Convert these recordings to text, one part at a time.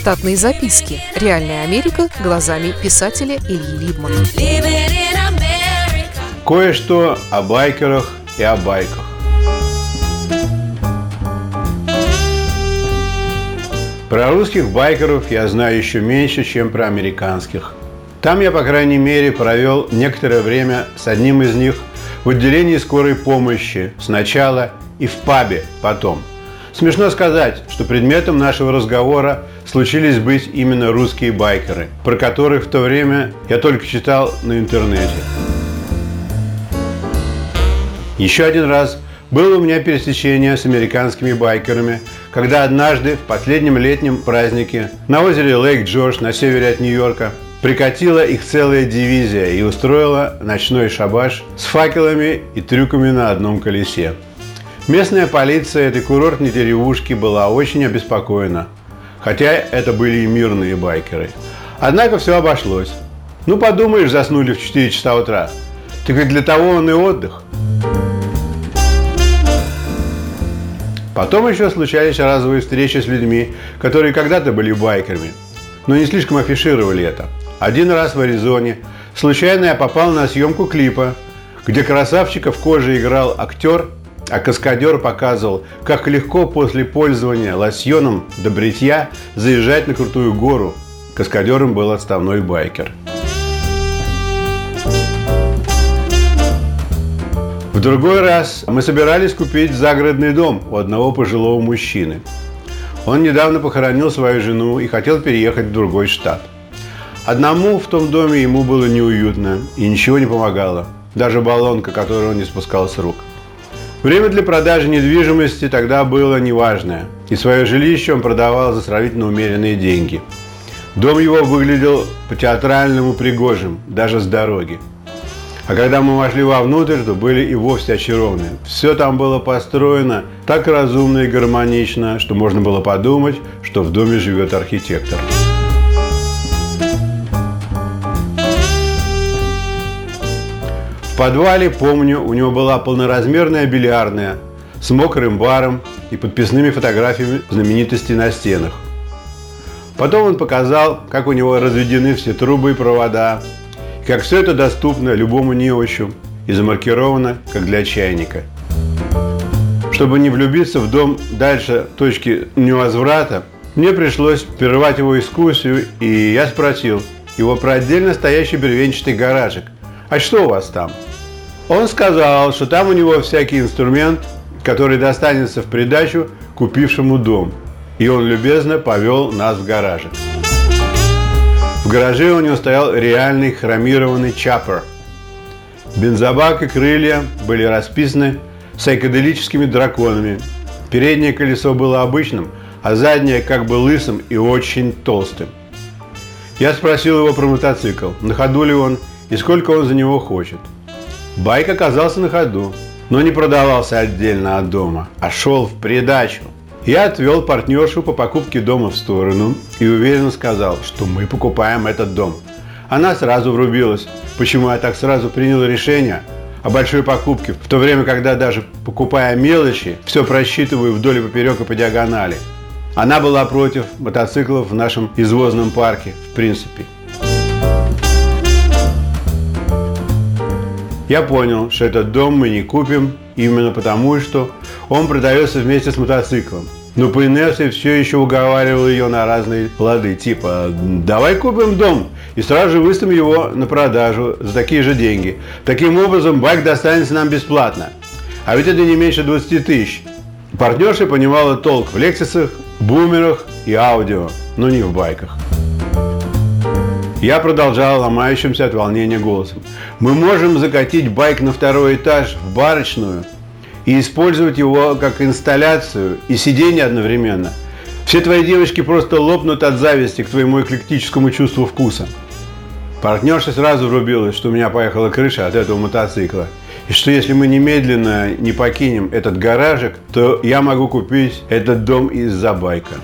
Штатные записки. Реальная Америка глазами писателя Ильи Либмана. Кое-что о байкерах и о байках. Про русских байкеров я знаю еще меньше, чем про американских. Там я, по крайней мере, провел некоторое время с одним из них в отделении скорой помощи сначала и в пабе потом. Смешно сказать, что предметом нашего разговора случились быть именно русские байкеры, про которых в то время я только читал на интернете. Еще один раз было у меня пересечение с американскими байкерами, когда однажды в последнем летнем празднике на озере Лейк Джордж на севере от Нью-Йорка прикатила их целая дивизия и устроила ночной шабаш с факелами и трюками на одном колесе. Местная полиция этой курортной деревушки была очень обеспокоена, хотя это были и мирные байкеры. Однако все обошлось. Ну, подумаешь, заснули в 4 часа утра. Так ведь для того он и отдых. Потом еще случались разовые встречи с людьми, которые когда-то были байкерами, но не слишком афишировали это. Один раз в Аризоне случайно я попал на съемку клипа, где красавчика в коже играл актер, а каскадер показывал, как легко после пользования лосьоном до бритья заезжать на крутую гору. Каскадером был отставной байкер. В другой раз мы собирались купить загородный дом у одного пожилого мужчины. Он недавно похоронил свою жену и хотел переехать в другой штат. Одному в том доме ему было неуютно и ничего не помогало. Даже баллонка, которую он не спускал с рук. Время для продажи недвижимости тогда было неважное, и свое жилище он продавал за сравнительно умеренные деньги. Дом его выглядел по-театральному пригожим, даже с дороги. А когда мы вошли вовнутрь, то были и вовсе очарованы. Все там было построено так разумно и гармонично, что можно было подумать, что в доме живет архитектор. Подвале, помню, у него была полноразмерная бильярдная с мокрым баром и подписными фотографиями знаменитостей на стенах. Потом он показал, как у него разведены все трубы и провода, как все это доступно любому неучу и замаркировано, как для чайника. Чтобы не влюбиться в дом дальше точки невозврата, мне пришлось прервать его экскурсию, и я спросил его про отдельно стоящий бревенчатый гаражик. «А что у вас там?» Он сказал, что там у него всякий инструмент, который достанется в придачу купившему дом. И он любезно повел нас в гаражик. В гараже у него стоял реальный хромированный чаппер. Бензобак и крылья были расписаны сайкоделическими драконами. Переднее колесо было обычным, а заднее как бы лысым и очень толстым. Я спросил его про мотоцикл, на ходу ли он и сколько он за него хочет. Байк оказался на ходу, но не продавался отдельно от дома, а шел в придачу – я отвел партнершу по покупке дома в сторону и уверенно сказал, что мы покупаем этот дом. Она сразу врубилась, почему я так сразу принял решение о большой покупке, в то время, когда даже покупая мелочи, все просчитываю вдоль и поперек и по диагонали. Она была против мотоциклов в нашем извозном парке, в принципе. Я понял, что этот дом мы не купим именно потому, что он продается вместе с мотоциклом. Но по инерции все еще уговаривал ее на разные лады. Типа, давай купим дом и сразу же выставим его на продажу за такие же деньги. Таким образом, байк достанется нам бесплатно. А ведь это не меньше 20 тысяч. Партнерша понимала толк в Лексусах, бумерах и аудио, но не в байках. Я продолжал ломающимся от волнения голосом. Мы можем закатить байк на второй этаж в барочную – и использовать его как инсталляцию и сиденье одновременно. Все твои девочки просто лопнут от зависти к твоему эклектическому чувству вкуса. Партнерша сразу врубилась, что у меня поехала крыша от этого мотоцикла. И что если мы немедленно не покинем этот гаражик, то я могу купить этот дом из-за байка.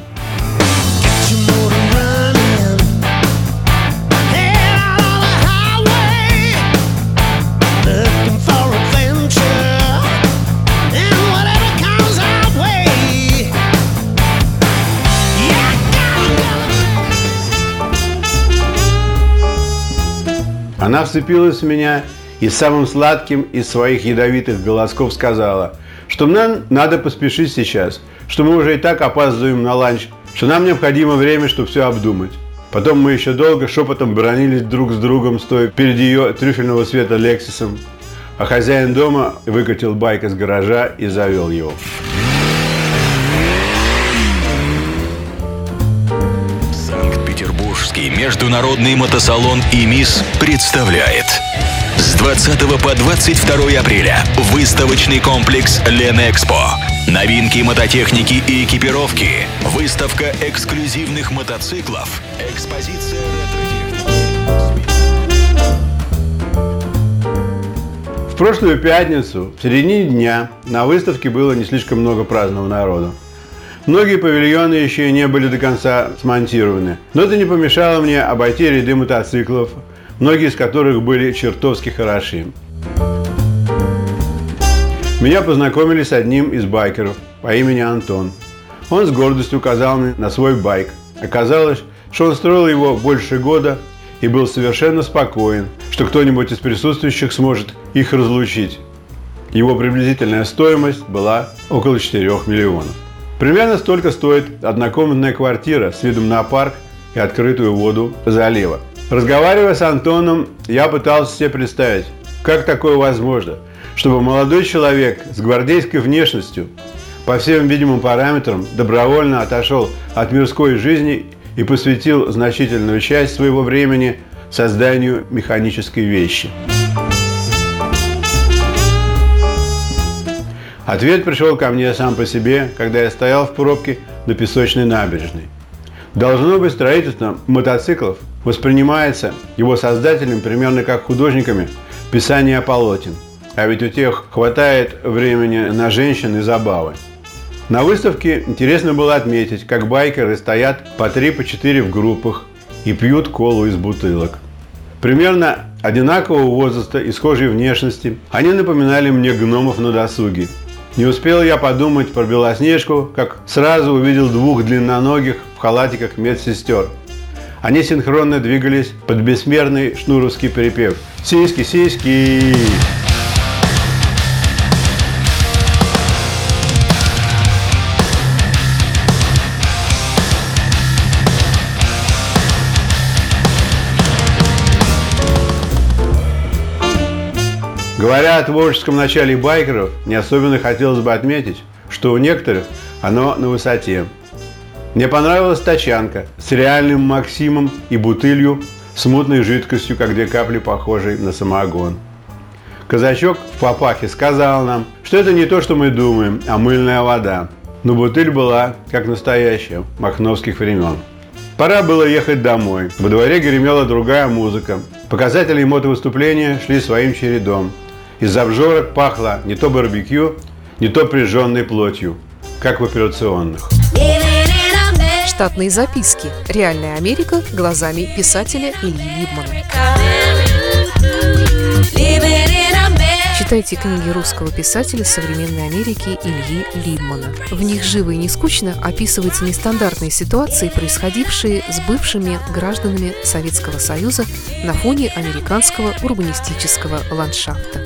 Она вцепилась в меня и самым сладким из своих ядовитых голосков сказала, что нам надо поспешить сейчас, что мы уже и так опаздываем на ланч, что нам необходимо время, чтобы все обдумать. Потом мы еще долго шепотом бронились друг с другом, стоя перед ее трюфельного цвета Лексисом, а хозяин дома выкатил байк из гаража и завел его. Санкт-Петербургский международный мотосалон «ИМИС» представляет с 20 по 22 апреля выставочный комплекс «Ленэкспо». Новинки мототехники и экипировки. Выставка эксклюзивных мотоциклов. Экспозиция. В прошлую пятницу, в середине дня, на выставке было не слишком много праздного народа. Многие павильоны еще не были до конца смонтированы, но это не помешало мне обойти ряды мотоциклов, многие из которых были чертовски хороши. Меня познакомили с одним из байкеров по имени Антон. Он с гордостью указал мне на свой байк. Оказалось, что он строил его больше года и был совершенно спокоен, что кто-нибудь из присутствующих сможет их разлучить. Его приблизительная стоимость была около 4 миллионов. Примерно столько стоит однокомнатная квартира с видом на парк и открытую воду залива. Разговаривая с Антоном, я пытался себе представить, как такое возможно – чтобы молодой человек с гвардейской внешностью по всем видимым параметрам добровольно отошел от мирской жизни и посвятил значительную часть своего времени созданию механической вещи. Ответ пришел ко мне сам по себе, когда я стоял в пробке на песочной набережной. Должно быть, строительство мотоциклов воспринимается его создателем примерно как художниками писание полотен – а ведь у тех хватает времени на женщин и забавы. На выставке интересно было отметить, как байкеры стоят по 3 по 4 в группах и пьют колу из бутылок. Примерно одинакового возраста и схожей внешности, они напоминали мне гномов на досуге. Не успел я подумать про Белоснежку, как сразу увидел двух длинноногих в халатиках медсестер. Они синхронно двигались под бессмерный шнуровский припев «Сиськи, сиськи!». Говоря о творческом начале байкеров, не особенно хотелось бы отметить, что у некоторых оно на высоте. Мне понравилась тачанка с реальным Максимом и бутылью с мутной жидкостью, как две капли, похожей на самогон. Казачок в папахе сказал нам, что это не то, что мы думаем, а мыльная вода. Но бутыль была, как настоящая, махновских времен. Пора было ехать домой. Во дворе гремела другая музыка. Показатели мотовыступления шли своим чередом. Из обжорок пахло не то барбекю, не то прижженной плотью, как в операционных. Штатные записки. Реальная Америка глазами писателя Ильи Либмана. Читайте книги русского писателя современной Америки Ильи Либмана. В них живо и не скучно описываются нестандартные ситуации, происходившие с бывшими гражданами Советского Союза на фоне американского урбанистического ландшафта